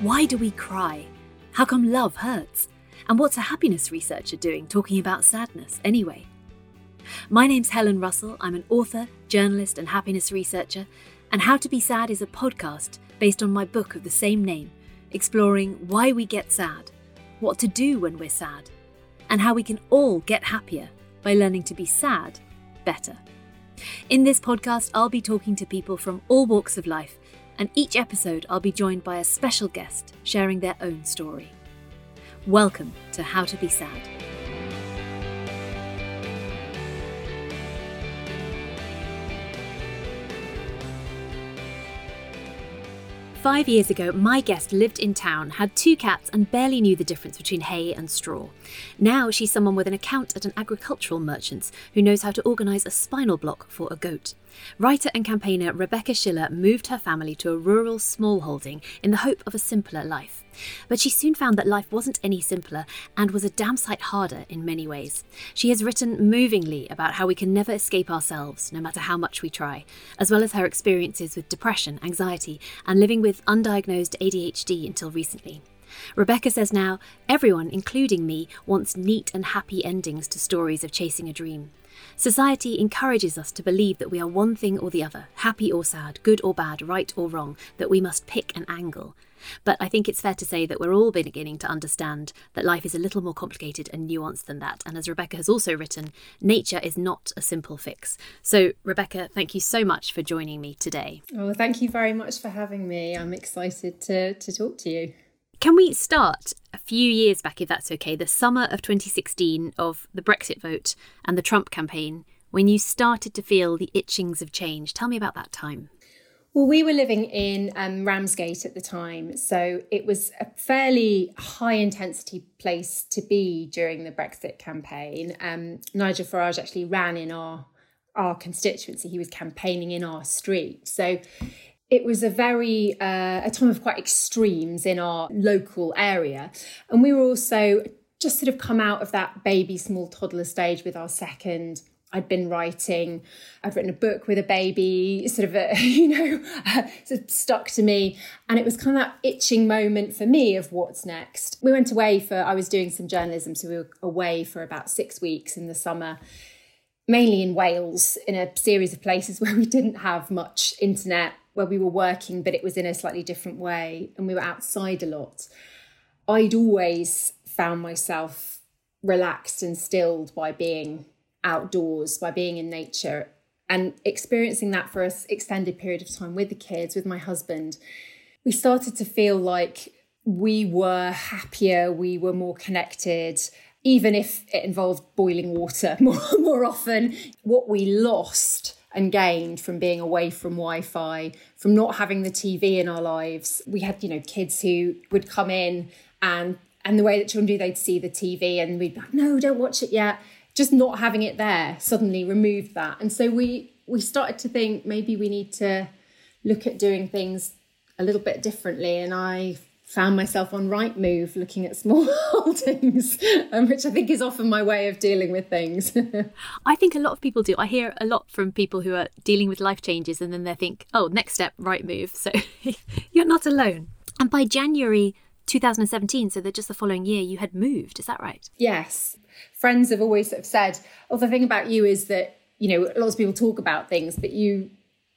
Why do we cry? How come love hurts? And what's a happiness researcher doing talking about sadness anyway? My name's Helen Russell. I'm an author, journalist, and happiness researcher. And How to Be Sad is a podcast based on my book of the same name, exploring why we get sad, what to do when we're sad, and how we can all get happier by learning to be sad better. In this podcast, I'll be talking to people from all walks of life, and each episode I'll be joined by a special guest sharing their own story. Welcome to How to Be Sad. Five years ago, my guest lived in town, had two cats, and barely knew the difference between hay and straw. Now she's someone with an account at an agricultural merchant's who knows how to organise a spinal block for a goat. Writer and campaigner Rebecca Schiller moved her family to a rural smallholding in the hope of a simpler life. But she soon found that life wasn't any simpler and was a damn sight harder in many ways. She has written movingly about how we can never escape ourselves, no matter how much we try, as well as her experiences with depression, anxiety, and living with undiagnosed ADHD until recently. Rebecca says now, everyone, including me, wants neat and happy endings to stories of chasing a dream. Society encourages us to believe that we are one thing or the other, happy or sad, good or bad, right or wrong, that we must pick an angle. But I think it's fair to say that we're all beginning to understand that life is a little more complicated and nuanced than that. And as Rebecca has also written, nature is not a simple fix. So, Rebecca, thank you so much for joining me today. Well, thank you very much for having me. I'm excited to, to talk to you. Can we start a few years back, if that's okay, the summer of 2016 of the Brexit vote and the Trump campaign, when you started to feel the itchings of change? Tell me about that time. Well, we were living in um, Ramsgate at the time, so it was a fairly high intensity place to be during the Brexit campaign. Um, Nigel Farage actually ran in our our constituency; he was campaigning in our street, so it was a very uh, a time of quite extremes in our local area and we were also just sort of come out of that baby small toddler stage with our second I'd been writing, I'd written a book with a baby, sort of, a, you know, sort of stuck to me. And it was kind of that itching moment for me of what's next. We went away for, I was doing some journalism, so we were away for about six weeks in the summer, mainly in Wales, in a series of places where we didn't have much internet where we were working, but it was in a slightly different way, and we were outside a lot. I'd always found myself relaxed and stilled by being outdoors, by being in nature, and experiencing that for an extended period of time with the kids, with my husband. We started to feel like we were happier, we were more connected, even if it involved boiling water more, more often. What we lost and gained from being away from Wi-Fi, from not having the TV in our lives. We had, you know, kids who would come in and and the way that children do, they'd see the TV and we'd be like, no, don't watch it yet. Just not having it there suddenly removed that. And so we we started to think maybe we need to look at doing things a little bit differently. And I found myself on Rightmove looking at small holdings, um, which I think is often my way of dealing with things. I think a lot of people do. I hear a lot from people who are dealing with life changes and then they think, oh, next step, Rightmove So you're not alone. And by January 2017, so that just the following year, you had moved. Is that right? Yes. Friends have always sort of said, oh, the thing about you is that, you know, lots of people talk about things, but you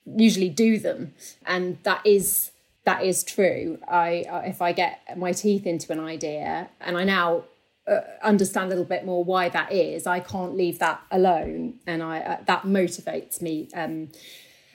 usually do them. And that is that is true. I uh, if I get my teeth into an idea and I now uh, understand a little bit more why that is, I can't leave that alone, and I uh, that motivates me um,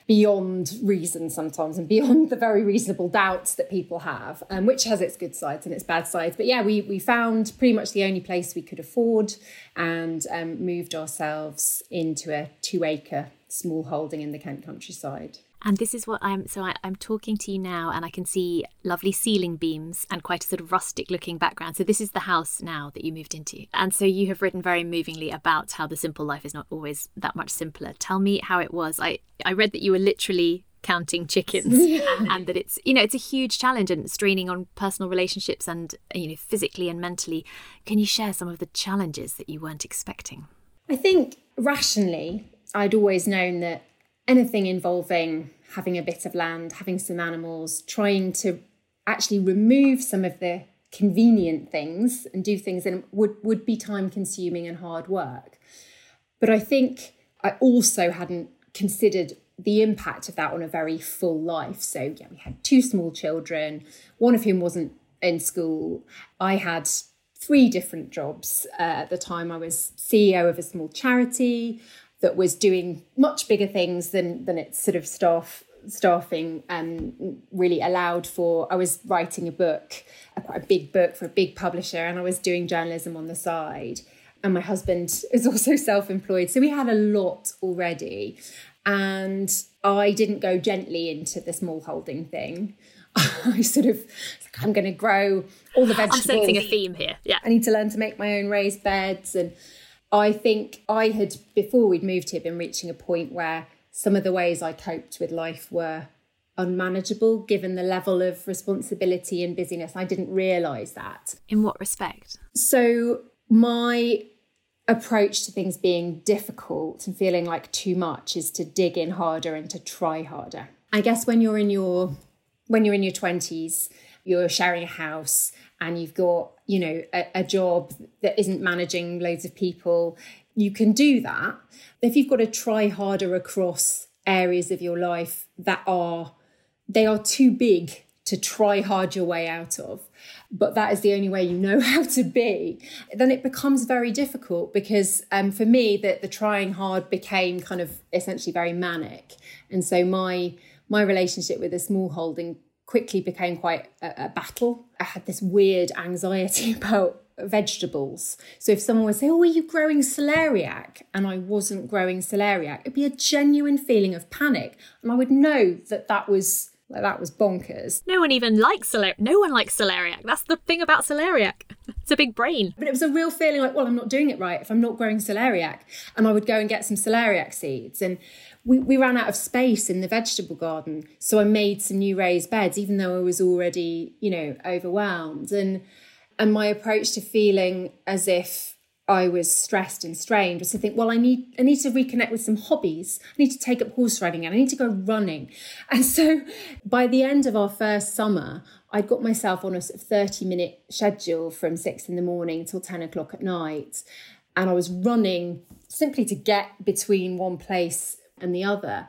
beyond reason sometimes, and beyond the very reasonable doubts that people have, um, which has its good sides and its bad sides. But yeah, we we found pretty much the only place we could afford, and um, moved ourselves into a two acre small holding in the Kent countryside. And this is what I'm so I, am talking to you now, and I can see lovely ceiling beams and quite a sort of rustic looking background. So, this is the house now that you moved into. And so, you have written very movingly about how the simple life is not always that much simpler. Tell me how it was. I, I read that you were literally counting chickens and that it's you know it's a huge challenge and straining on personal relationships and you know physically and mentally can you share some of the challenges that you weren't expecting i think rationally i'd always known that anything involving having a bit of land, having some animals, trying to actually remove some of the convenient things and do things and would would be time consuming and hard work. But i think i also hadn't considered the impact of that on a very full life. So yeah we had two small children one of whom wasn't in school. I had three different jobs uh, at the time. I was ceo of a small charity that was doing much bigger things than than its sort of staff staffing um, really allowed for. I was writing a book, a quite a big book for a big publisher, and I was doing journalism on the side. And my husband is also self employed. So we had a lot already. And I didn't go gently into the small holding thing. I sort of, like, I'm going to grow all the vegetables. I'm sensing a theme here. Yeah. I need to learn to make my own raised beds. And I think I had, before we'd moved here, been reaching a point where some of the ways I coped with life were unmanageable given the level of responsibility and busyness. I didn't realize that. In what respect? So, my approach to things being difficult and feeling like too much is to dig in harder and to try harder. I guess when you're in your when you're in your 20s, you're sharing a house and you've got, you know, a, a job that isn't managing loads of people you can do that. If you've got to try harder across areas of your life that are they are too big to try hard your way out of, but that is the only way you know how to be, then it becomes very difficult because um, for me that the trying hard became kind of essentially very manic, and so my my relationship with the small holding quickly became quite a, a battle. I had this weird anxiety about vegetables. So if someone would say, Oh, are you growing celeriac? And I wasn't growing celeriac, it'd be a genuine feeling of panic. And I would know that that was. Like, that was bonkers. No one even likes celeriac. No one likes celeriac. That's the thing about celeriac. It's a big brain. But it was a real feeling like, well, I'm not doing it right if I'm not growing celeriac. And I would go and get some celeriac seeds. And we, we ran out of space in the vegetable garden. So I made some new raised beds, even though I was already, you know, overwhelmed. And and my approach to feeling as if I was stressed and strained was to think, well, I need I need to reconnect with some hobbies. I need to take up horse riding and I need to go running. And so by the end of our first summer, I'd got myself on a sort of 30 minute schedule from six in the morning till 10 o'clock at night. And I was running simply to get between one place and the other.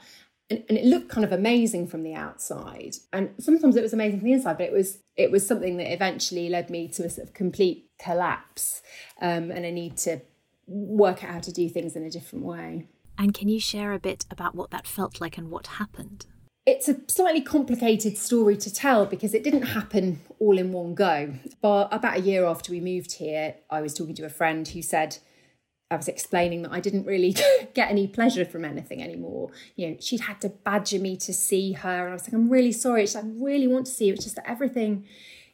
And, and it looked kind of amazing from the outside. And sometimes it was amazing from the inside but it was it was something that eventually led me to a sort of complete collapse um, and a need to work out how to do things in a different way. And can you share a bit about what that felt like and what happened? It's a slightly complicated story to tell because it didn't happen all in one go. But about a year after we moved here, I was talking to a friend who said, I was explaining that I didn't really get any pleasure from anything anymore. You know, she'd had to badger me to see her. And I was like, I'm really sorry. She's like, I really want to see you. It's just that everything,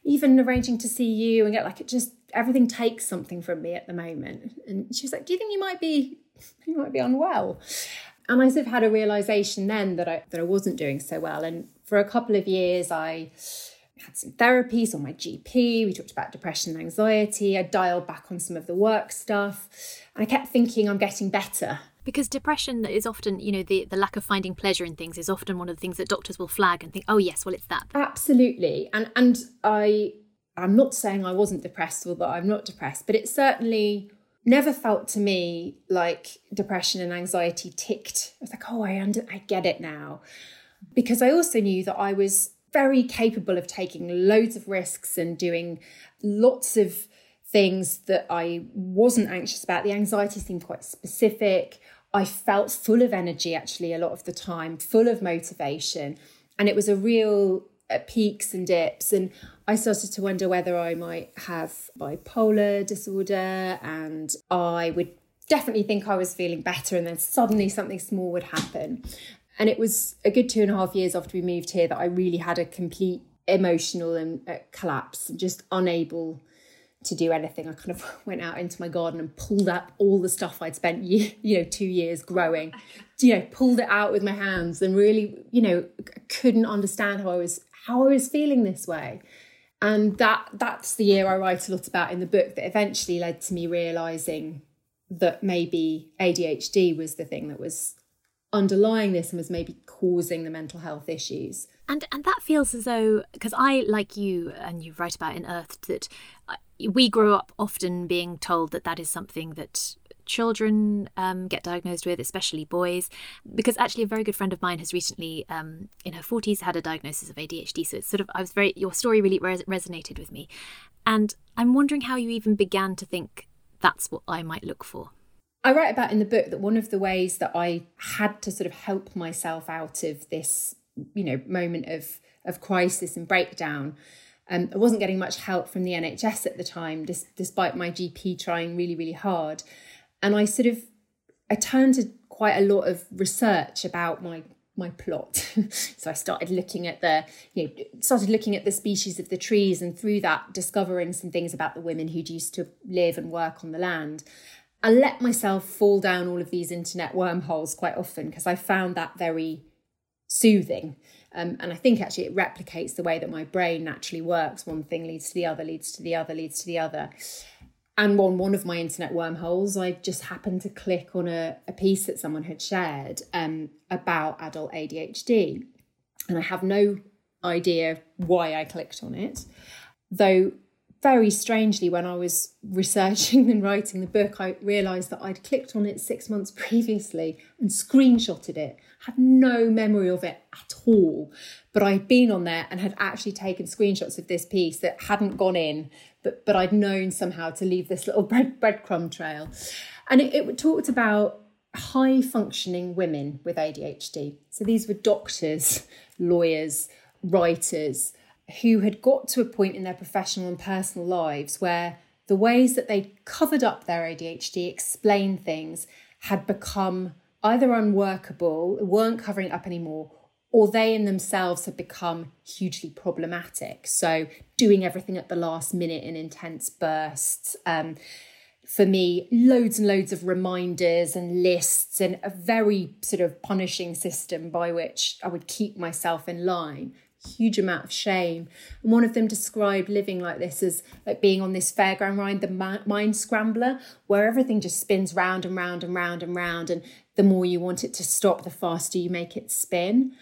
even arranging to see you and get like it just everything takes something from me at the moment. And she was like, Do you think you might be you might be unwell? And I sort of had a realization then that I that I wasn't doing so well. And for a couple of years I had some therapy, saw my GP, we talked about depression and anxiety. I dialed back on some of the work stuff. And I kept thinking I'm getting better. Because depression is often, you know, the, the lack of finding pleasure in things is often one of the things that doctors will flag and think, oh yes, well it's that. Absolutely. And and I I'm not saying I wasn't depressed or that I'm not depressed, but it certainly never felt to me like depression and anxiety ticked. I was like, oh, I under I get it now. Because I also knew that I was very capable of taking loads of risks and doing lots of things that I wasn't anxious about. The anxiety seemed quite specific. I felt full of energy actually a lot of the time, full of motivation. And it was a real uh, peaks and dips. And I started to wonder whether I might have bipolar disorder. And I would definitely think I was feeling better. And then suddenly something small would happen. And it was a good two and a half years after we moved here that I really had a complete emotional and uh, collapse, just unable to do anything. I kind of went out into my garden and pulled up all the stuff I'd spent, you know, two years growing, you know, pulled it out with my hands and really, you know, couldn't understand how I was how I was feeling this way. And that that's the year I write a lot about in the book that eventually led to me realizing that maybe ADHD was the thing that was underlying this and was maybe causing the mental health issues. And and that feels as though because I like you and you write about in Earthed that uh, we grow up often being told that that is something that children um, get diagnosed with, especially boys. Because actually, a very good friend of mine has recently, um, in her 40s, had a diagnosis of ADHD. So it's sort of, I was very, your story really res- resonated with me. And I'm wondering how you even began to think that's what I might look for. I write about in the book that one of the ways that I had to sort of help myself out of this you know moment of of crisis and breakdown. Um, I wasn't getting much help from the NHS at the time, dis- despite my GP trying really, really hard. And I sort of I turned to quite a lot of research about my my plot. so I started looking at the you know started looking at the species of the trees, and through that discovering some things about the women who'd used to live and work on the land. I let myself fall down all of these internet wormholes quite often because I found that very soothing. Um, and I think actually it replicates the way that my brain naturally works. One thing leads to the other, leads to the other, leads to the other. And on one of my internet wormholes, I just happened to click on a, a piece that someone had shared um, about adult ADHD. And I have no idea why I clicked on it. Though very strangely, when I was researching and writing the book, I realised that I'd clicked on it six months previously and screenshotted it. Had no memory of it at all, but I'd been on there and had actually taken screenshots of this piece that hadn't gone in, but but I'd known somehow to leave this little bread breadcrumb trail, and it, it talked about high functioning women with ADHD. So these were doctors, lawyers, writers who had got to a point in their professional and personal lives where the ways that they covered up their ADHD, explained things, had become either unworkable, weren't covering up anymore, or they in themselves had become hugely problematic. So, doing everything at the last minute in intense bursts. Um, for me, loads and loads of reminders and lists, and a very sort of punishing system by which I would keep myself in line huge amount of shame. And one of them described living like this as like being on this fairground ride, the mind scrambler, where everything just spins round and round and round and round. And the more you want it to stop, the faster you make it spin.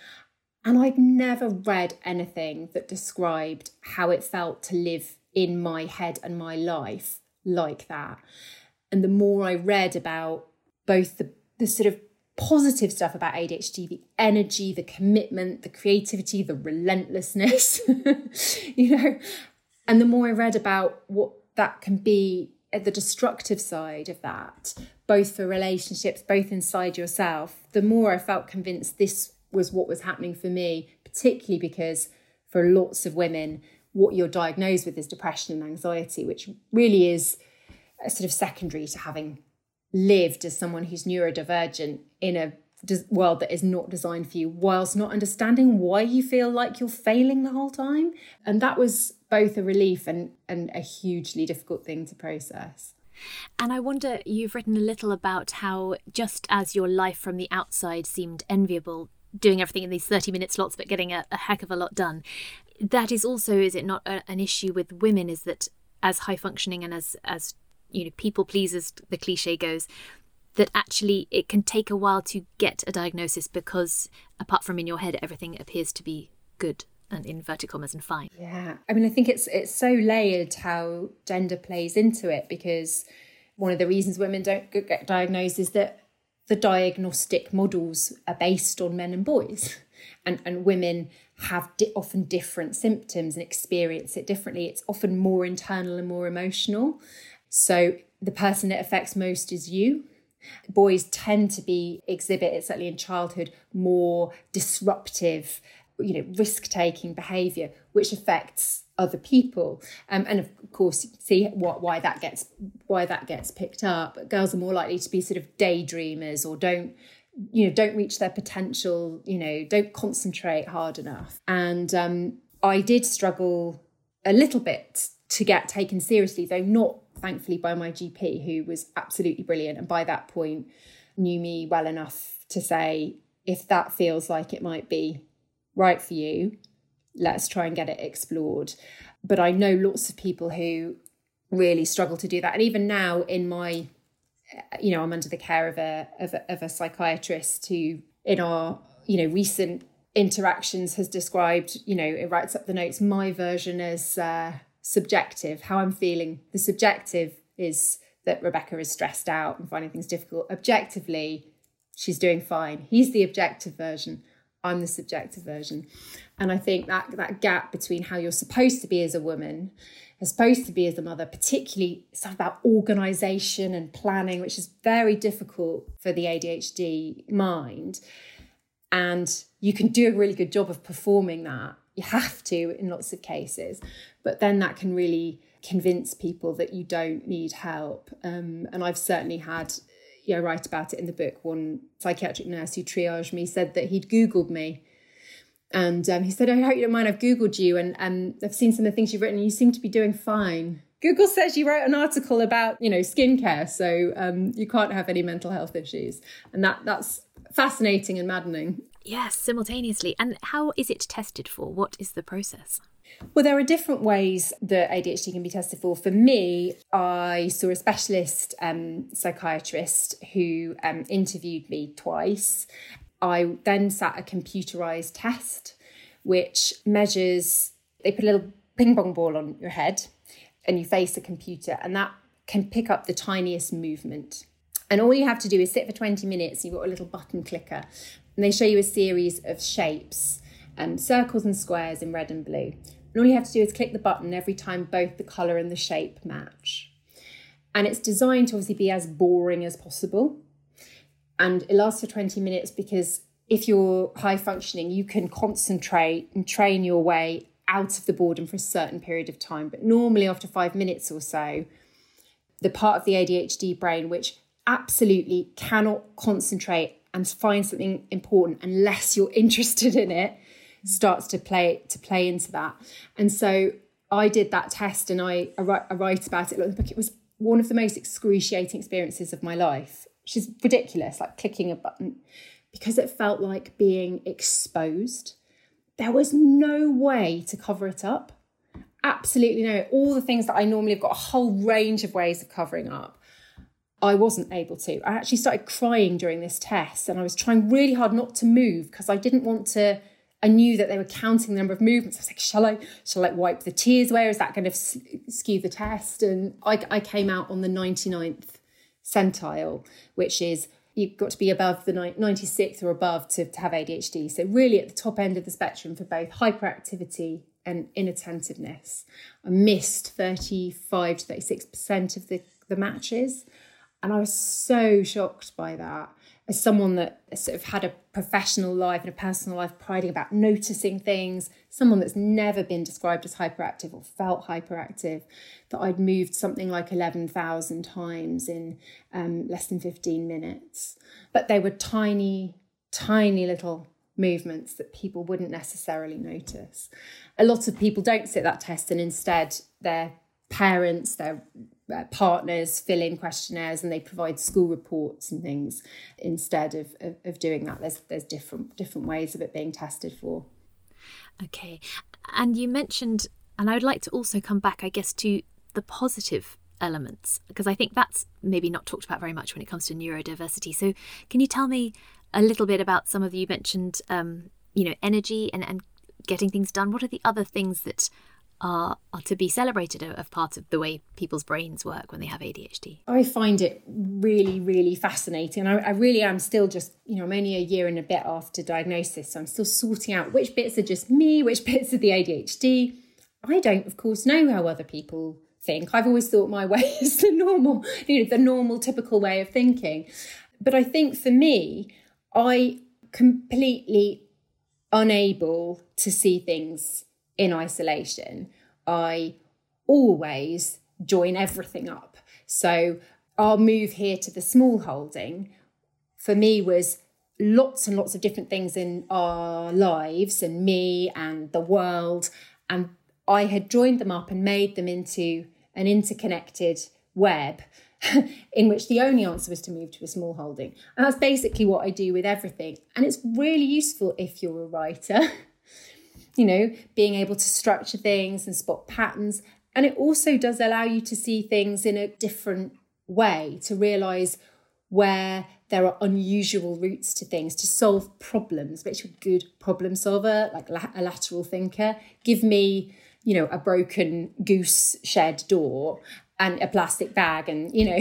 And I'd never read anything that described how it felt to live in my head and my life like that. And the more I read about both the, the sort of positive stuff about ADHD the energy, the commitment, the creativity, the relentlessness, you know. And the more I read about what that can be at the destructive side of that, both for relationships, both inside yourself, the more I felt convinced this was what was happening for me, particularly because for lots of women, what you're diagnosed with is depression and anxiety, which really is sort of secondary to having lived as someone who's neurodivergent in a world that is not designed for you, whilst not understanding why you feel like you're failing the whole time. And that was both a relief and, and a hugely difficult thing to process. And I wonder, you've written a little about how just as your life from the outside seemed enviable, doing everything in these 30 minute slots, but getting a, a heck of a lot done, that is also, is it not a, an issue with women? Is that as high functioning and as, as you know people pleasers the cliche goes that actually it can take a while to get a diagnosis because apart from in your head everything appears to be good and inverted commas and fine. Yeah. I mean i think it's it's so layered how gender plays into it because one of the reasons women don't get diagnosed is that the diagnostic models are based on men and boys. And and women have di- often different symptoms and experience it differently. It's often more internal and more emotional so the person it affects most is you. Boys tend to be exhibit, certainly in childhood, more disruptive, you know, risk-taking behaviour, which affects other people. Um, and of course, see what why that gets why that gets picked up. Girls are more likely to be sort of daydreamers or don't you know don't reach their potential you know don't concentrate hard enough and um, i did struggle a little bit to get taken seriously though not thankfully by my GP, who was absolutely brilliant. And by that point, knew me well enough to say, if that feels like it might be right for you, let's try and get it explored. But I know lots of people who really struggle to do that. And even now, in my, you know, I'm under the care of a of a, of a psychiatrist who, in our you know recent interactions has described, you know, it writes up the notes, my version as uh, subjective, how I'm feeling. The subjective is that Rebecca is stressed out and finding things difficult. Objectively, she's doing fine. He's the objective version. I'm the subjective version. And I think that that gap between how you're supposed to be as a woman, as supposed to be as a mother, particularly stuff about organization and planning, which is very difficult for the ADHD mind. And you can do a really good job of performing that. You have to in lots of cases. But then that can really convince people that you don't need help. Um, and I've certainly had you know, write about it in the book. One psychiatric nurse who triaged me said that he'd Googled me. And um, he said, I hope you don't mind, I've Googled you and um, I've seen some of the things you've written and you seem to be doing fine. Google says you wrote an article about, you know, skincare, so um, you can't have any mental health issues. And that that's fascinating and maddening. Yes, simultaneously. And how is it tested for? What is the process? Well, there are different ways that ADHD can be tested for. For me, I saw a specialist um, psychiatrist who um, interviewed me twice. I then sat a computerized test, which measures, they put a little ping pong ball on your head and you face a computer, and that can pick up the tiniest movement. And all you have to do is sit for 20 minutes, you've got a little button clicker, and they show you a series of shapes, um, circles and squares in red and blue. And all you have to do is click the button every time both the colour and the shape match. And it's designed to obviously be as boring as possible. And it lasts for 20 minutes because if you're high functioning, you can concentrate and train your way out of the boredom for a certain period of time. But normally, after five minutes or so, the part of the ADHD brain which absolutely cannot concentrate and find something important unless you're interested in it starts to play to play into that. And so I did that test and I, I, write, write about it in the book. It was one of the most excruciating experiences of my life, which is ridiculous, like clicking a button, because it felt like being exposed. There was no way to cover it up. Absolutely no. All the things that I normally have got a whole range of ways of covering up. I wasn't able to. I actually started crying during this test and I was trying really hard not to move because I didn't want to I knew that they were counting the number of movements. I was like, shall I, shall I wipe the tears away? Is that going to skew the test? And I, I came out on the 99th centile, which is you've got to be above the 96th or above to, to have ADHD. So really at the top end of the spectrum for both hyperactivity and inattentiveness. I missed 35 to 36% of the, the matches. And I was so shocked by that as someone that sort of had a professional life and a personal life priding about noticing things, someone that's never been described as hyperactive or felt hyperactive, that I'd moved something like 11,000 times in um, less than 15 minutes. But they were tiny, tiny little movements that people wouldn't necessarily notice. A lot of people don't sit that test and instead their parents, their partners fill in questionnaires and they provide school reports and things instead of, of, of doing that. There's there's different different ways of it being tested for. Okay, and you mentioned, and I would like to also come back, I guess, to the positive elements because I think that's maybe not talked about very much when it comes to neurodiversity. So, can you tell me a little bit about some of the, you mentioned, um, you know, energy and and getting things done. What are the other things that are, are to be celebrated of part of the way people's brains work when they have ADHD? I find it really, really fascinating. I, I really am still just, you know, I'm only a year and a bit after diagnosis, so I'm still sorting out which bits are just me, which bits are the ADHD. I don't, of course, know how other people think. I've always thought my way is the normal, you know, the normal, typical way of thinking. But I think for me, I completely unable to see things in isolation, I always join everything up. So our move here to the small holding for me was lots and lots of different things in our lives and me and the world. And I had joined them up and made them into an interconnected web in which the only answer was to move to a small holding. And that's basically what I do with everything. And it's really useful if you're a writer you know, being able to structure things and spot patterns. And it also does allow you to see things in a different way, to realize where there are unusual routes to things to solve problems, which a good problem solver, like a lateral thinker. Give me, you know, a broken goose shed door and a plastic bag and you know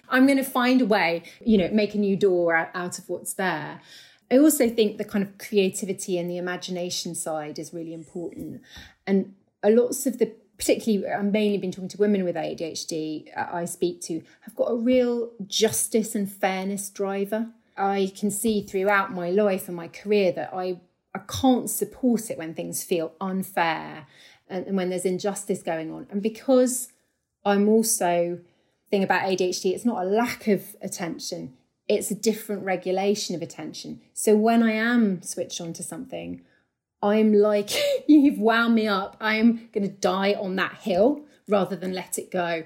i'm going to find a way you know make a new door out of what's there i also think the kind of creativity and the imagination side is really important and a lots of the particularly I've mainly been talking to women with ADHD uh, I speak to have got a real justice and fairness driver. I can see throughout my life and my career that I I can't support it when things feel unfair and, and when there's injustice going on. And because I'm also thing about ADHD, it's not a lack of attention, it's a different regulation of attention. So when I am switched on to something, I'm like, you've wound me up. I'm going to die on that hill rather than let it go.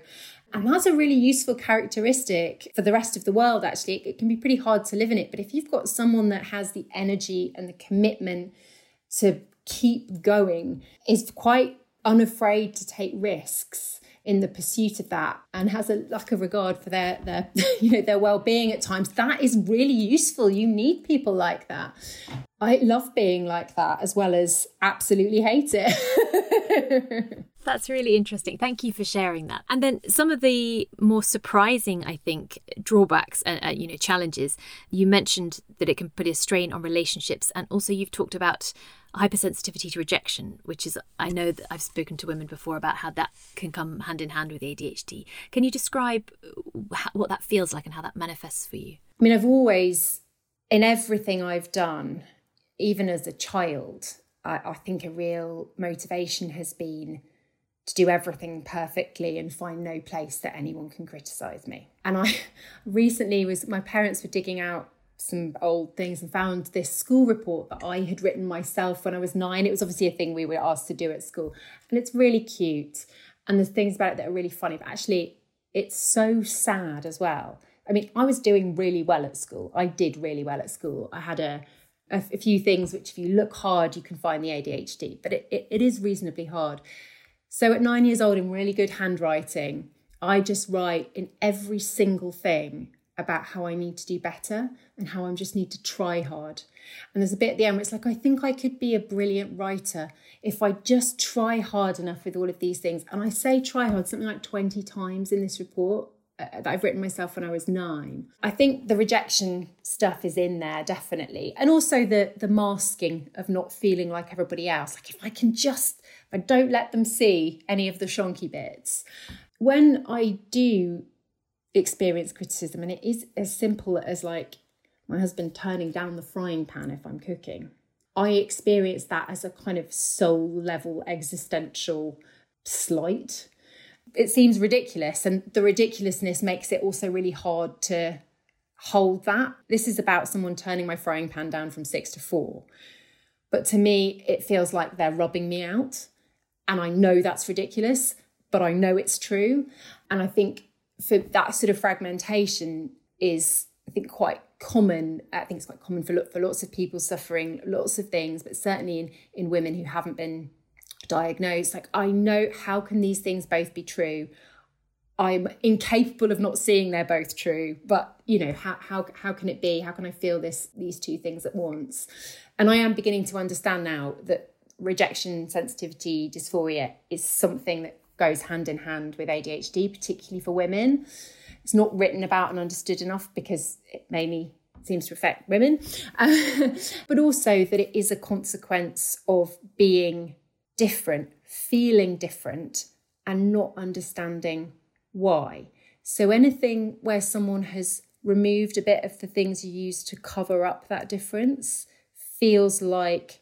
And that's a really useful characteristic for the rest of the world, actually. It can be pretty hard to live in it. But if you've got someone that has the energy and the commitment to keep going, is quite unafraid to take risks in the pursuit of that and has a lack of regard for their their you know their well-being at times. That is really useful. You need people like that i love being like that as well as absolutely hate it That's really interesting. Thank you for sharing that. And then some of the more surprising, I think, drawbacks and uh, you know challenges. You mentioned that it can put a strain on relationships, and also you've talked about hypersensitivity to rejection, which is I know that I've spoken to women before about how that can come hand in hand with ADHD. Can you describe what that feels like and how that manifests for you? I mean, I've always, in everything I've done, even as a child, I, I think a real motivation has been to do everything perfectly and find no place that anyone can criticize me. And I recently was my parents were digging out some old things and found this school report that I had written myself when I was 9. It was obviously a thing we were asked to do at school. And it's really cute and there's things about it that are really funny, but actually it's so sad as well. I mean, I was doing really well at school. I did really well at school. I had a a, few things which if you look hard you can find the ADHD, but it, it, it is reasonably hard. So at nine years old, in really good handwriting, I just write in every single thing about how I need to do better and how I just need to try hard. And there's a bit at the end where it's like, I think I could be a brilliant writer if I just try hard enough with all of these things. And I say try hard something like 20 times in this report uh, that I've written myself when I was nine. I think the rejection stuff is in there definitely, and also the the masking of not feeling like everybody else. Like if I can just, I don't let them see any of the shonky bits. When I do experience criticism, and it is as simple as like my husband turning down the frying pan if I'm cooking. I experience that as a kind of soul level existential slight it seems ridiculous and the ridiculousness makes it also really hard to hold that. This is about someone turning my frying pan down from 6 to 4 but to me it feels like they're rubbing me out and i know that's ridiculous but i know it's true. And i think for that sort of fragmentation is i think quite common. I think it's quite common for for lots of people suffering lots of things but certainly in in women who haven't been diagnosed like i know how can these things both be true? I'm incapable of not seeing they're both true but you know how how how can it be? How can i feel this these two things at once? And i am beginning to understand now that rejection sensitivity dysphoria is something that goes hand in hand with adhd particularly for women. It's not written about and understood enough because it mainly seems to affect women. Uh, but also that it is a consequence of being different, feeling different, and not understanding why. So, anything where someone has removed a bit of the things you use to cover up that difference feels like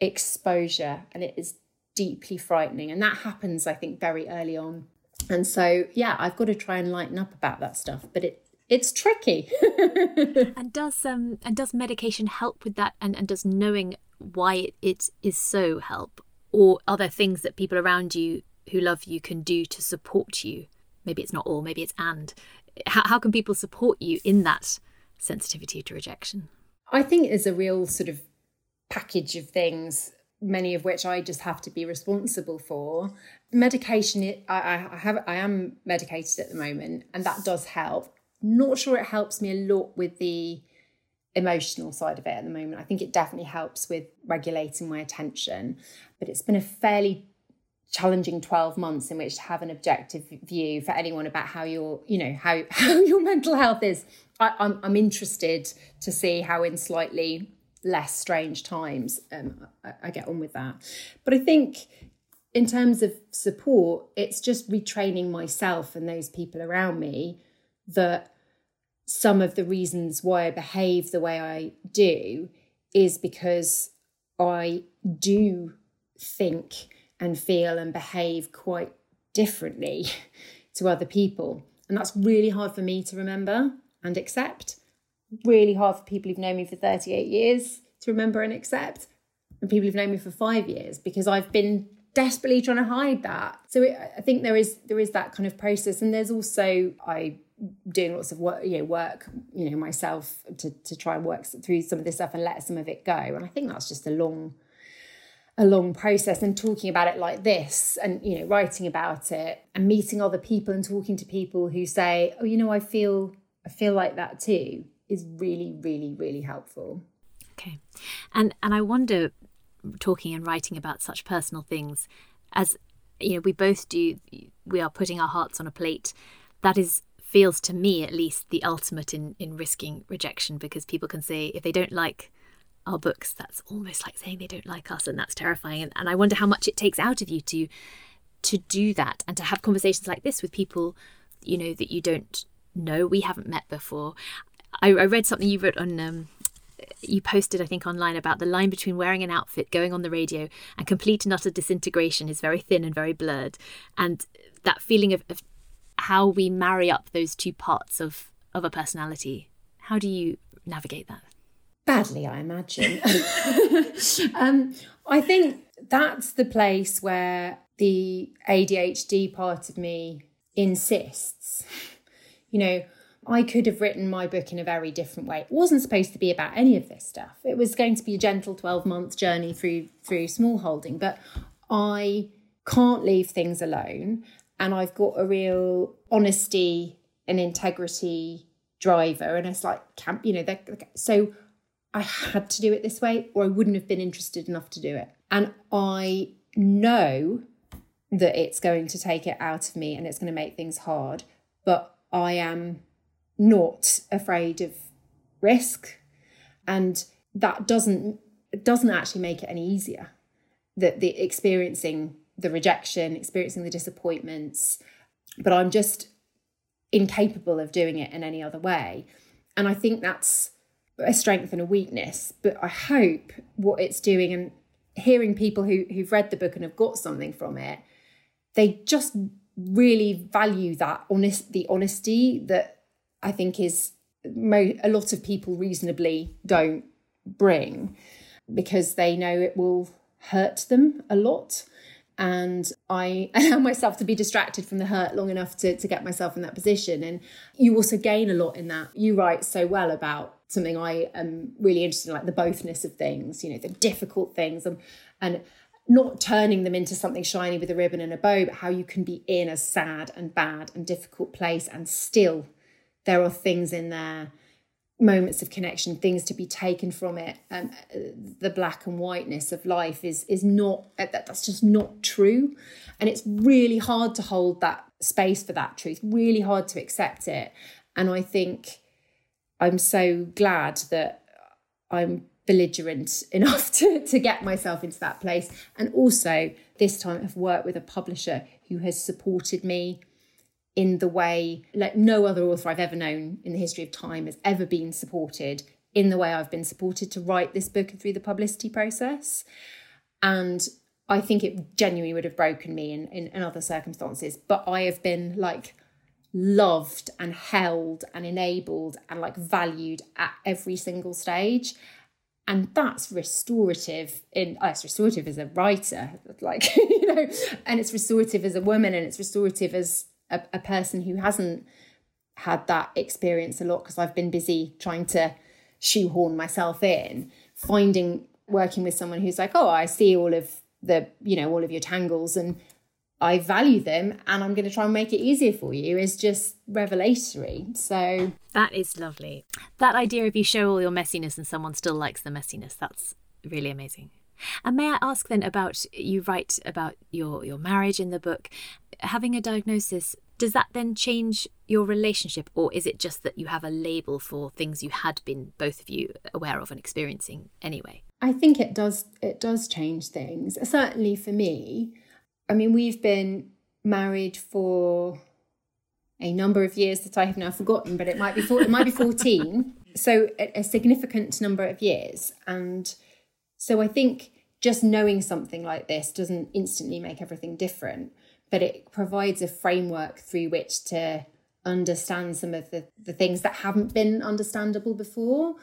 exposure and it is deeply frightening. And that happens, I think, very early on. And so, yeah, I've got to try and lighten up about that stuff, but it it's tricky. and does um and does medication help with that and, and does knowing why it, it is so help or are there things that people around you who love you can do to support you? Maybe it's not all, maybe it's and. How, how can people support you in that sensitivity to rejection? I think there's a real sort of package of things, many of which I just have to be responsible for. Medication, I, I have, I am medicated at the moment, and that does help. not sure it helps me a lot with the emotional side of it at the moment. I think it definitely helps with regulating my attention, but it's been a fairly challenging 12 months in which to have an objective view for anyone about how your you know how how your mental health is. I, am I'm, I'm interested to see how in slightly less strange times um, I, I get on with that. But i think in terms of support it's just retraining myself and those people around me that some of the reasons why i behave the way i do is because i do think and feel and behave quite differently to other people. And that's really hard for me to remember and accept. Really hard for people who've known me for 38 years to remember and accept. And people who've known me for five years because I've been desperately trying to hide that. So it, I think there is there is that kind of process. And there's also I doing lots of work, you know, work, you know, myself to to try and work through some of this stuff and let some of it go. And I think that's just a long a long process and talking about it like this and you know writing about it and meeting other people and talking to people who say oh you know i feel i feel like that too is really really really helpful. Okay. And and i wonder talking and writing about such personal things as you know we both do we are putting our hearts on a plate that is feels to me at least the ultimate in in risking rejection because people can say if they don't like our books, that's almost like saying they don't like us, and that's terrifying. And, and I wonder how much it takes out of you to to do that and to have conversations like this with people, you know, that you don't know, we haven't met before. I, I read something you wrote on. Um, you posted, I think, online about the line between wearing an outfit, going on the radio, and complete and utter disintegration is very thin and very blurred. And that feeling of, of how we marry up those two parts of, of a personality. How do you navigate that? Badly, I imagine. um, I think that's the place where the ADHD part of me insists. You know, I could have written my book in a very different way. It wasn't supposed to be about any of this stuff. It was going to be a gentle 12 month journey through through small holding, but I can't leave things alone and I've got a real honesty and integrity driver and it's like camp you know so I had to do it this way or I wouldn't have been interested enough to do it. And I know that it's going to take it out of me and it's going to make things hard, but I am not afraid of risk. And that doesn't doesn't actually make it any easier. That the experiencing the rejection experiencing the disappointments but i'm just incapable of doing it in any other way. And i think that's a strength and a weakness. But I hope what it's doing and hearing people who, who've read the book and have got something from it, they just really value that honest the honesty that I think is mo- a lot of people reasonably don't bring because they know it will hurt them a lot and I allow myself to be distracted from the hurt long enough to, to get myself in that position. And you also gain a lot in that. You write so well about something I am really interested in, like the bothness of things, you know, the difficult things and, and not turning them into something shiny with a ribbon and a bow, but how you can be in a sad and bad and difficult place and still there are things in there moments of connection things to be taken from it. Um, the black and whiteness of life is is not that that's just not true. And it's really hard to hold that space for that truth really hard to accept it. And i think i'm so glad that i'm belligerent enough to to get myself into that place and also this time i've worked with a publisher who has supported me in the way like no other author I've ever known in the history of time has ever been supported in the way I've been supported to write this book through the publicity process. And I think it genuinely would have broken me in, in, in other circumstances. But I have been like loved and held and enabled and like valued at every single stage. And that's restorative in oh, it's restorative as a writer like you know and it's restorative as a woman and it's restorative as a, a person who hasn't had that experience a lot because I've been busy trying to shoehorn myself in, finding working with someone who's like, oh, I see all of the, you know, all of your tangles and I value them and I'm going to try and make it easier for you is just revelatory. So that is lovely. That idea of you show all your messiness and someone still likes the messiness, that's really amazing. And may I ask then about you write about your your marriage in the book, having a diagnosis does that then change your relationship or is it just that you have a label for things you had been both of you aware of and experiencing anyway? I think it does it does change things. Certainly for me, I mean, we've been married for a number of years that I have now forgotten, but it might be four, it might be 14. so a, a significant number of years. And so I think just knowing something like this doesn't instantly make everything different, but it provides a framework through which to understand some of the, the things that haven't been understandable before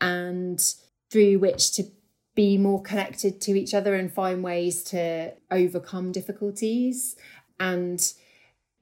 and through which to be more connected to each other and find ways to overcome difficulties. And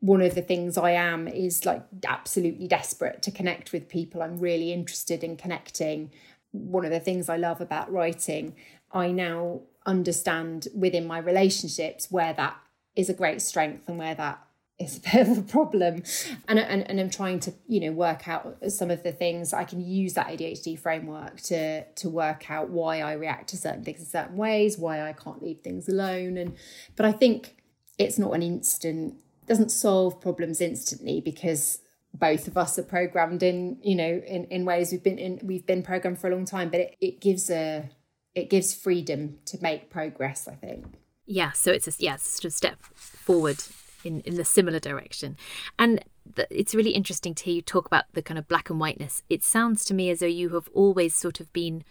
one of the things I am is like absolutely desperate to connect with people. I'm really interested in connecting. One of the things I love about writing, I now understand within my relationships where that is a great strength and where that is a bit of a problem. And, and and I'm trying to you know work out some of the things. I can use that ADHD framework to to work out why I react to certain things in certain ways why I can't leave things alone. And but I think it's not an instant doesn't solve problems instantly because both of us are programmed in you know in, in ways we've been in we've been programmed for a long time but it, it gives a it gives freedom to make progress I think. Yeah so it's a yeah of step forward in, in a similar direction. And it's really interesting to hear you talk about the kind of black and whiteness. It sounds to me as though you have always sort of been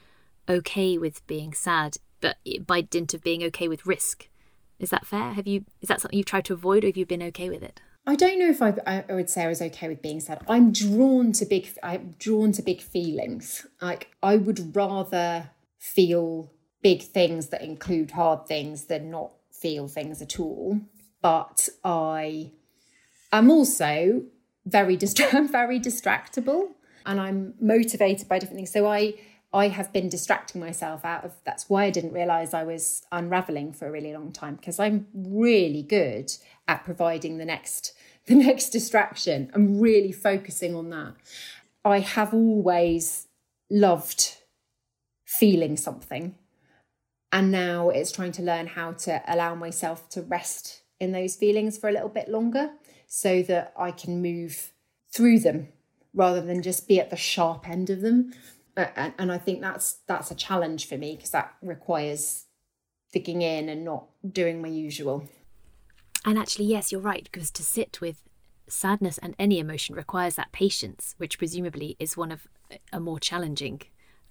okay with being sad, but by dint of being okay with risk. Is that fair? Have you is that something you've tried to avoid, or have you been okay with it? I don't know if I, I would say I was okay with being sad. I'm drawn to big. I'm drawn to big feelings. Like I would rather feel big things that include hard things than not feel things at all but I am also very distra- very distractible and I'm motivated by different things. So I I have been distracting myself out of that's why I didn't realize I was unraveling for a really long time because I'm really good at providing the next the next distraction. I'm really focusing on that. I have always loved feeling something and now it's trying to learn how to allow myself to rest in those feelings for a little bit longer so that I can move through them rather than just be at the sharp end of them. and, and I think that's that's a challenge for me because that requires digging in and not doing my usual. And actually, yes, you're right, because to sit with sadness and any emotion requires that patience, which presumably is one of a more challenging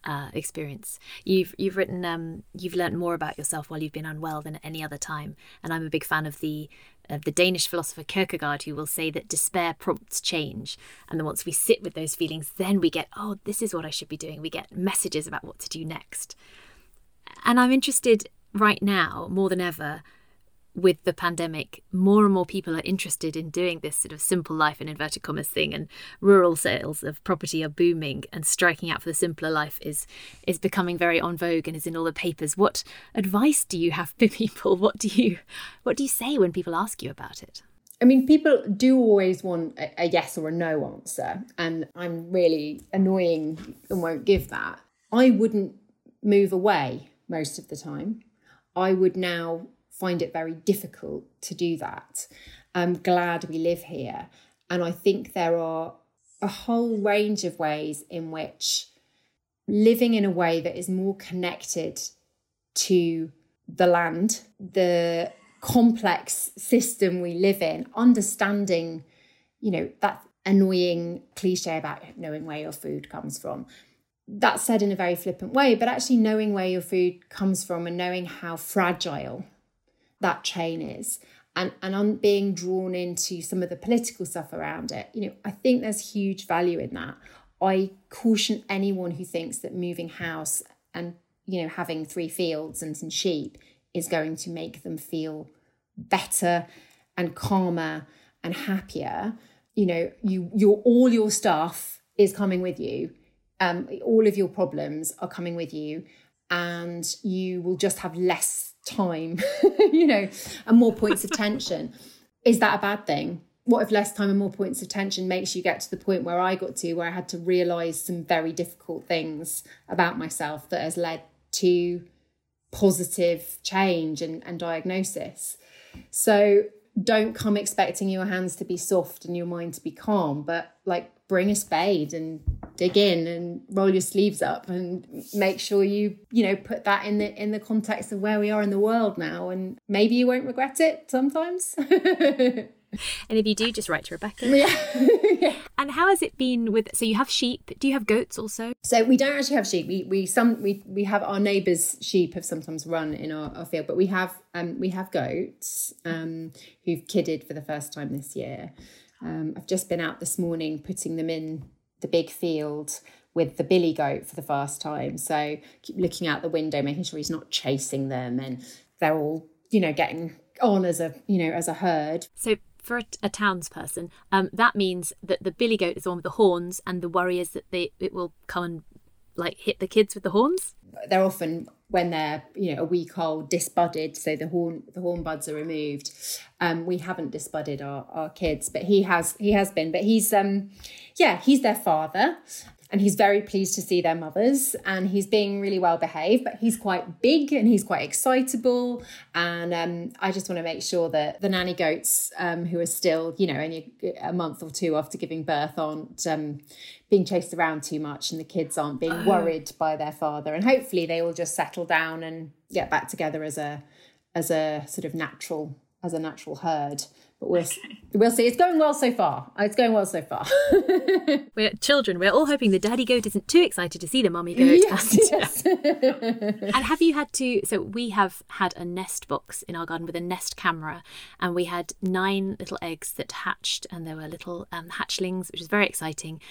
uh, experience. You've you've written um, you've learned more about yourself while you've been unwell than at any other time, and I'm a big fan of the of the Danish philosopher Kierkegaard, who will say that despair prompts change, and then once we sit with those feelings, then we get oh this is what I should be doing. We get messages about what to do next, and I'm interested right now more than ever with the pandemic, more and more people are interested in doing this sort of simple life in inverted commas thing, and rural sales of property are booming, and striking out for the simpler life is is becoming very on vogue and is in all the papers. What advice do you have for people? What do you what do you say when people ask you about it? I mean, people do always want a, a yes or a no answer, and I'm really annoying and won't give that. I wouldn't move away most of the time. I would now find it very difficult to do that. I'm glad we live here. And I think there are a whole range of ways in which living in a way that is more connected to the land, the complex system we live in, understanding, you know, that annoying cliche about knowing where your food comes from. That's said in a very flippant way, but actually knowing where your food comes from and knowing how fragile that chain is. And and on being drawn into some of the political stuff around it. You know i think there's huge value in that. I caution anyone who thinks that moving house and you know having three fields and some sheep is going to make them feel better and calmer and happier. You know you your all your stuff is coming with you. Um all of your problems are coming with you. And you will just have less time, you know, and more points of tension. Is that a bad thing? What if less time and more points of tension makes you get to the point where I got to, where I had to realize some very difficult things about myself that has led to positive change and, and diagnosis? So don't come expecting your hands to be soft and your mind to be calm, but like bring a spade and dig in and roll your sleeves up and make sure you you know put that in the in the context of where we are in the world now and maybe you won't regret it sometimes and if you do, just write to Rebecca. Yeah. yeah. And how has it been with? So you have sheep. Do you have goats also? So we don't actually have sheep. We we some we we have our neighbours' sheep have sometimes run in our, our field, but we have um we have goats um who've kidded for the first time this year. Um, I've just been out this morning putting them in the big field with the billy goat for the first time. So keep looking out the window, making sure he's not chasing them, and they're all you know getting on as a you know as a herd. So for a, a townsperson, um, that means that the billy goat is the one with the horns, and the worry is that they it will come and like hit the kids with the horns. They're often when they're you know a week old disbudded, so the horn the horn buds are removed. Um, we haven't disbudded our, our kids, but he has he has been. But he's um yeah he's their father, and he's very pleased to see their mothers and he's being really well behaved but he's quite big and he's quite excitable and um, i just want to make sure that the nanny goats um, who are still you know only a month or two after giving birth aren't um, being chased around too much and the kids aren't being oh. worried by their father and hopefully they will just settle down and get back together as a as a sort of natural as a natural herd but we'll okay. we'll see. It's going well so far. It's going well so far. we're children. We're all hoping the daddy goat isn't too excited to see the mummy goat. Yes, and, yes. and have you had to? So we have had a nest box in our garden with a nest camera, and we had nine little eggs that hatched, and there were little um, hatchlings, which was very exciting.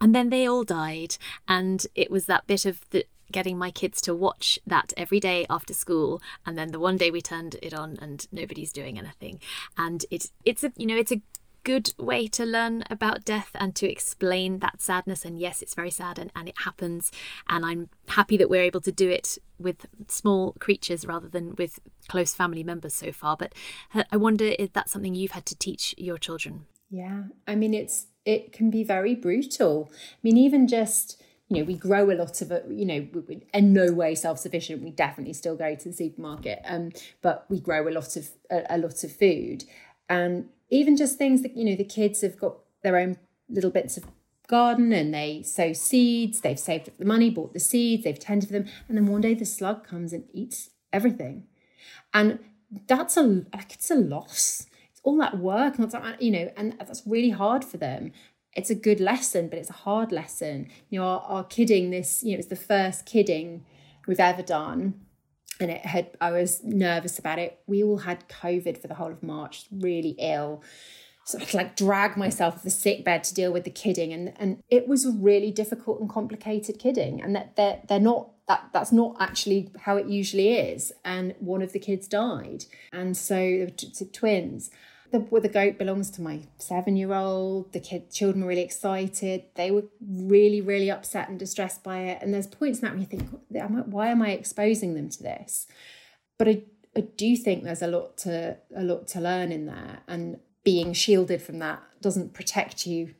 And then they all died, and it was that bit of the getting my kids to watch that every day after school and then the one day we turned it on and nobody's doing anything. And it it's a you know it's a good way to learn about death and to explain that sadness. And yes it's very sad and, and it happens. And i'm happy that we're able to do it with small creatures rather than with close family members so far. But uh, i wonder if that's something you've had to teach your children. Yeah. I mean it's it can be very brutal. I mean even just you know, we grow a lot of it, you know, in no way self-sufficient. We definitely still go to the supermarket, um, but we grow a lot of a, a lot of food, and even just things that you know, the kids have got their own little bits of garden and they sow seeds. They've saved up the money, bought the seeds, they've tended for them, and then one day the slug comes and eats everything, and that's a like it's a loss. It's all that work, and that's you know, and that's really hard for them it's a good lesson, but it's a hard lesson. You know, our, our kidding this, you know, it's the first kidding we've ever done. And it had, I was nervous about it. We all had COVID for the whole of March, really ill. So I had to like drag myself off the sick bed to deal with the kidding. And, and it was a really difficult and complicated kidding. And that they're, they're not, that, that's not actually how it usually is. And one of the kids died. And so twins the, the goat belongs to my seven year old. The kid, children were really excited. They were really, really upset and distressed by it. And there's points in that where you think, why am I exposing them to this? But I, I do think there's a lot to a lot to learn in there, and being shielded from that doesn't protect you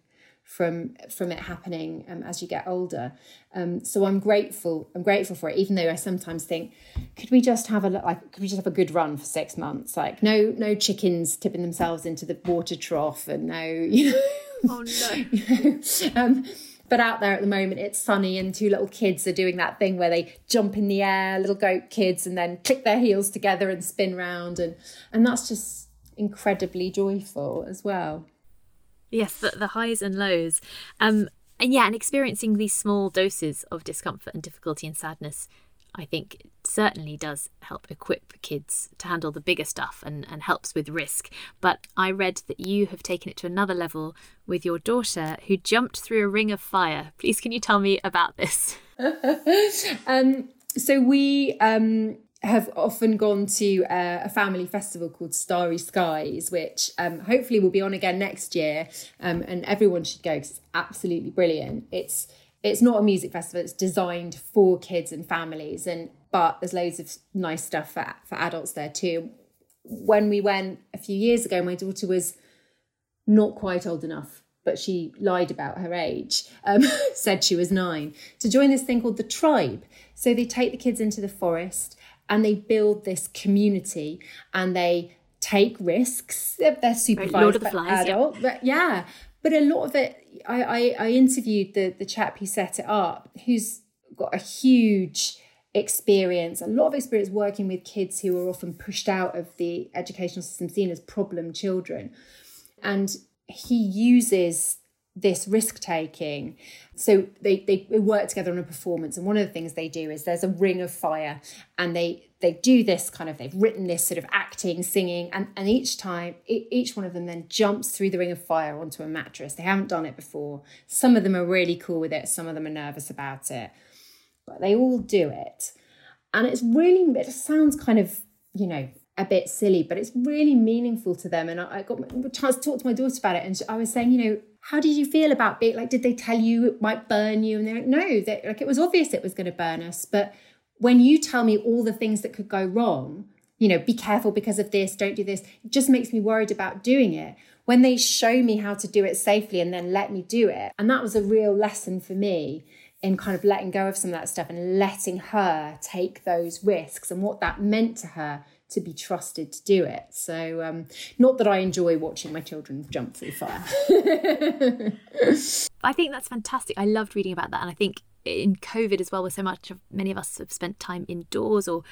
from from it happening um, as you get older. Um, so I'm grateful. I'm grateful for it, even though I sometimes think, could we just have a like, could we just have a good run for six months? Like, no, no chickens tipping themselves into the water trough, and no, you know, oh no. you know, um, but out there at the moment, it's sunny, and two little kids are doing that thing where they jump in the air, little goat kids, and then click their heels together and spin round, and and that's just incredibly joyful as well. Yes, the, the highs and lows. Um, and yeah, and experiencing these small doses of discomfort and difficulty and sadness, I think certainly does help equip kids to handle the bigger stuff and, and helps with risk. But I read that you have taken it to another level with your daughter who jumped through a ring of fire. Please, can you tell me about this? um, so we um, have often gone to a, a, family festival called Starry Skies, which um, hopefully will be on again next year, um, and everyone should go it's absolutely brilliant. It's it's not a music festival; it's designed for kids and families, and but there's loads of nice stuff for, for adults there too. When we went a few years ago, my daughter was not quite old enough, but she lied about her age, um, said she was nine, to join this thing called the tribe. So they take the kids into the forest and they build this community and they take risks. They're, supervised Lord of the Flies, adult, yeah. but yeah. But a lot of it, I, I, I interviewed the the chap who set it up, who's got a huge experience, a lot of experience working with kids who are often pushed out of the educational system, seen as problem children, and he uses this risk taking. So they, they work together on a performance. And one of the things they do is there's a ring of fire and they they do this kind of they've written this sort of acting, singing, and, and each time each one of them then jumps through the ring of fire onto a mattress. They haven't done it before. Some of them are really cool with it, some of them are nervous about it. But they all do it. And it's really it sounds kind of, you know, a bit silly, but it's really meaningful to them. And I, I got a chance to talk to my daughter about it, and I was saying, you know, how did you feel about being like? Did they tell you it might burn you? And they're like, no, that like it was obvious it was going to burn us. But when you tell me all the things that could go wrong, you know, be careful because of this, don't do this. It just makes me worried about doing it. When they show me how to do it safely and then let me do it, and that was a real lesson for me in kind of letting go of some of that stuff and letting her take those risks and what that meant to her to be trusted to do it. So, um, not that I enjoy watching my children jump through fire. I think that's fantastic. I loved reading about that, and I think in COVID as well, where so much of many of us have spent time indoors or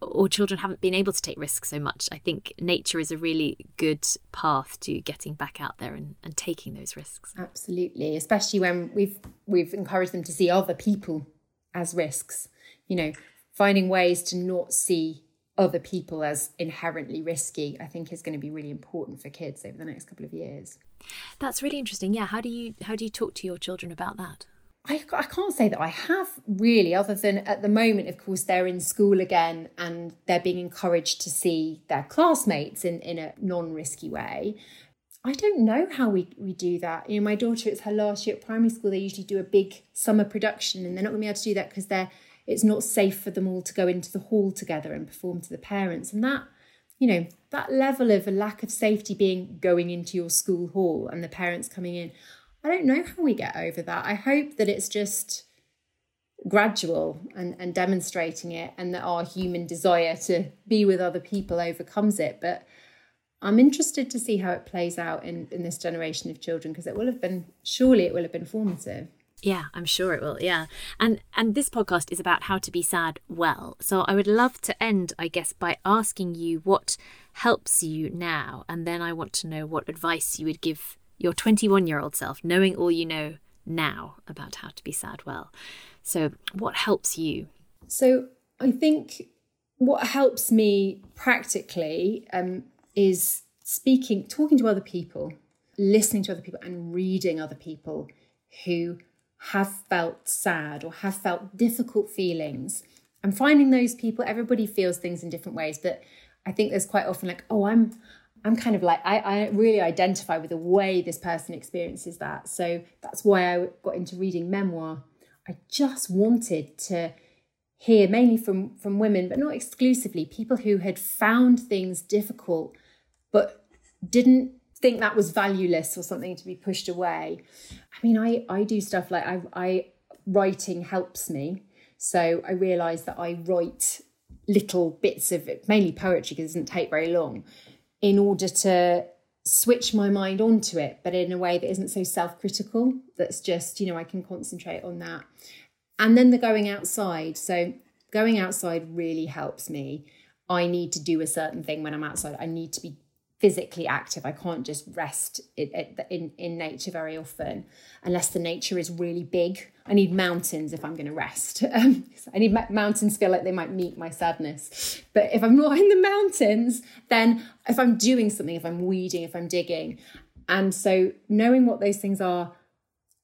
or children haven't been able to take risks so much. I think nature is a really good path to getting back out there and, and taking those risks. Absolutely, especially when we've we've encouraged them to see other people as risks. You know, finding ways to not see other people as inherently risky, I think is going to be really important for kids over the next couple of years. That's really interesting. Yeah, how do you how do you talk to your children about that? I, I can't say that I have really, other than at the moment, of course, they're in school again and they're being encouraged to see their classmates in, in a non risky way. I don't know how we, we do that. You know, my daughter, it's her last year at primary school. They usually do a big summer production and they're not going to be able to do that because they're it's not safe for them all to go into the hall together and perform to the parents. And that, you know, that level of a lack of safety being going into your school hall and the parents coming in, I don't know how we get over that. I hope that it's just gradual and, and demonstrating it and that our human desire to be with other people overcomes it. But I'm interested to see how it plays out in, in this generation of children because it will have been, surely it will have been formative. Yeah, I'm sure it will. Yeah. And and this podcast is about how to be sad well. So I would love to end I guess by asking you what helps you now and then I want to know what advice you would give your 21-year-old self knowing all you know now about how to be sad well. So what helps you? So I think what helps me practically um, is speaking, talking to other people, listening to other people, and reading other people who have felt sad or have felt difficult feelings. And finding those people everybody feels things in different ways but i think there's quite often like oh i'm i'm kind of like i, I really identify with the way this person experiences that. So that's why i got into reading memoir. I just wanted to hear mainly from from women but not exclusively people who had found things difficult but didn't think that was valueless or something to be pushed away. I mean, I I do stuff like I I writing helps me. So I realise that I write little bits of it, mainly poetry because it doesn't take very long, in order to switch my mind onto it, but in a way that isn't so self-critical. That's just, you know, I can concentrate on that. And then the going outside. So going outside really helps me. I need to do a certain thing when I'm outside. I need to be physically active. I can't just rest in, in, nature very often unless the nature is really big. I need mountains if I'm going to rest. Um, I need mountains feel like they might meet my sadness. But if I'm not in the mountains, then if I'm doing something, if I'm weeding, if I'm digging. And so knowing what those things are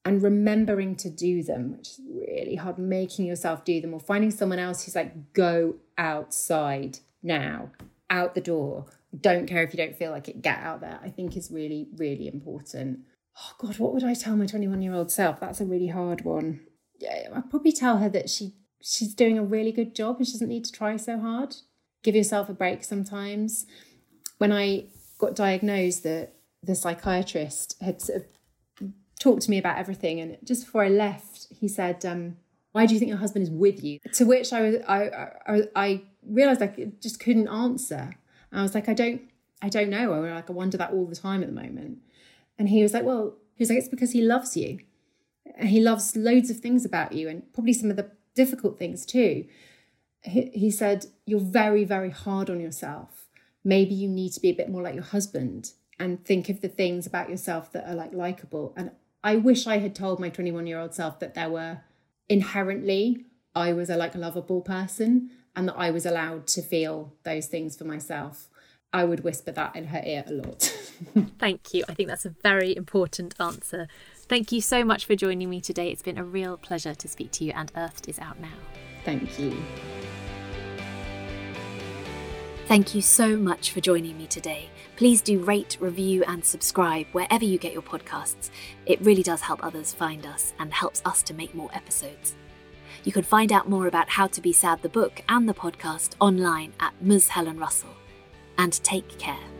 and remembering to do them, which is really hard, making yourself do them or finding someone else who's like, go outside now, out the door don't care if you don't feel like it, get out there, I think is really, really important. Oh God, what would I tell my 21 year old self? That's a really hard one. Yeah, I'd probably tell her that she she's doing a really good job and she doesn't need to try so hard. Give yourself a break sometimes. When I got diagnosed, the the psychiatrist had sort of talked to me about everything, and just before I left, he said, um, "Why do you think your husband is with you?" To which I was I I, I realized I just couldn't answer. And I was like, I don't I don't know. I like I wonder that all the time at the moment. And he was like, Well, he was like, it's because he loves you. And he loves loads of things about you and probably some of the difficult things too. He, he said, You're very, very hard on yourself. Maybe you need to be a bit more like your husband and think of the things about yourself that are like likable. And I wish I had told my 21 year old self that there were inherently, I was a like a lovable person and that I was allowed to feel those things for myself. I would whisper that in her ear a lot. Thank you. I think that's a very important answer. Thank you so much for joining me today. It's been a real pleasure to speak to you, and Earthed is out now. Thank you. Thank you so much for joining me today. Please do rate, review, and subscribe wherever you get your podcasts. It really does help others find us and helps us to make more episodes. You can find out more about How to Be Sad the book and the podcast online at Ms. Helen Russell and take care.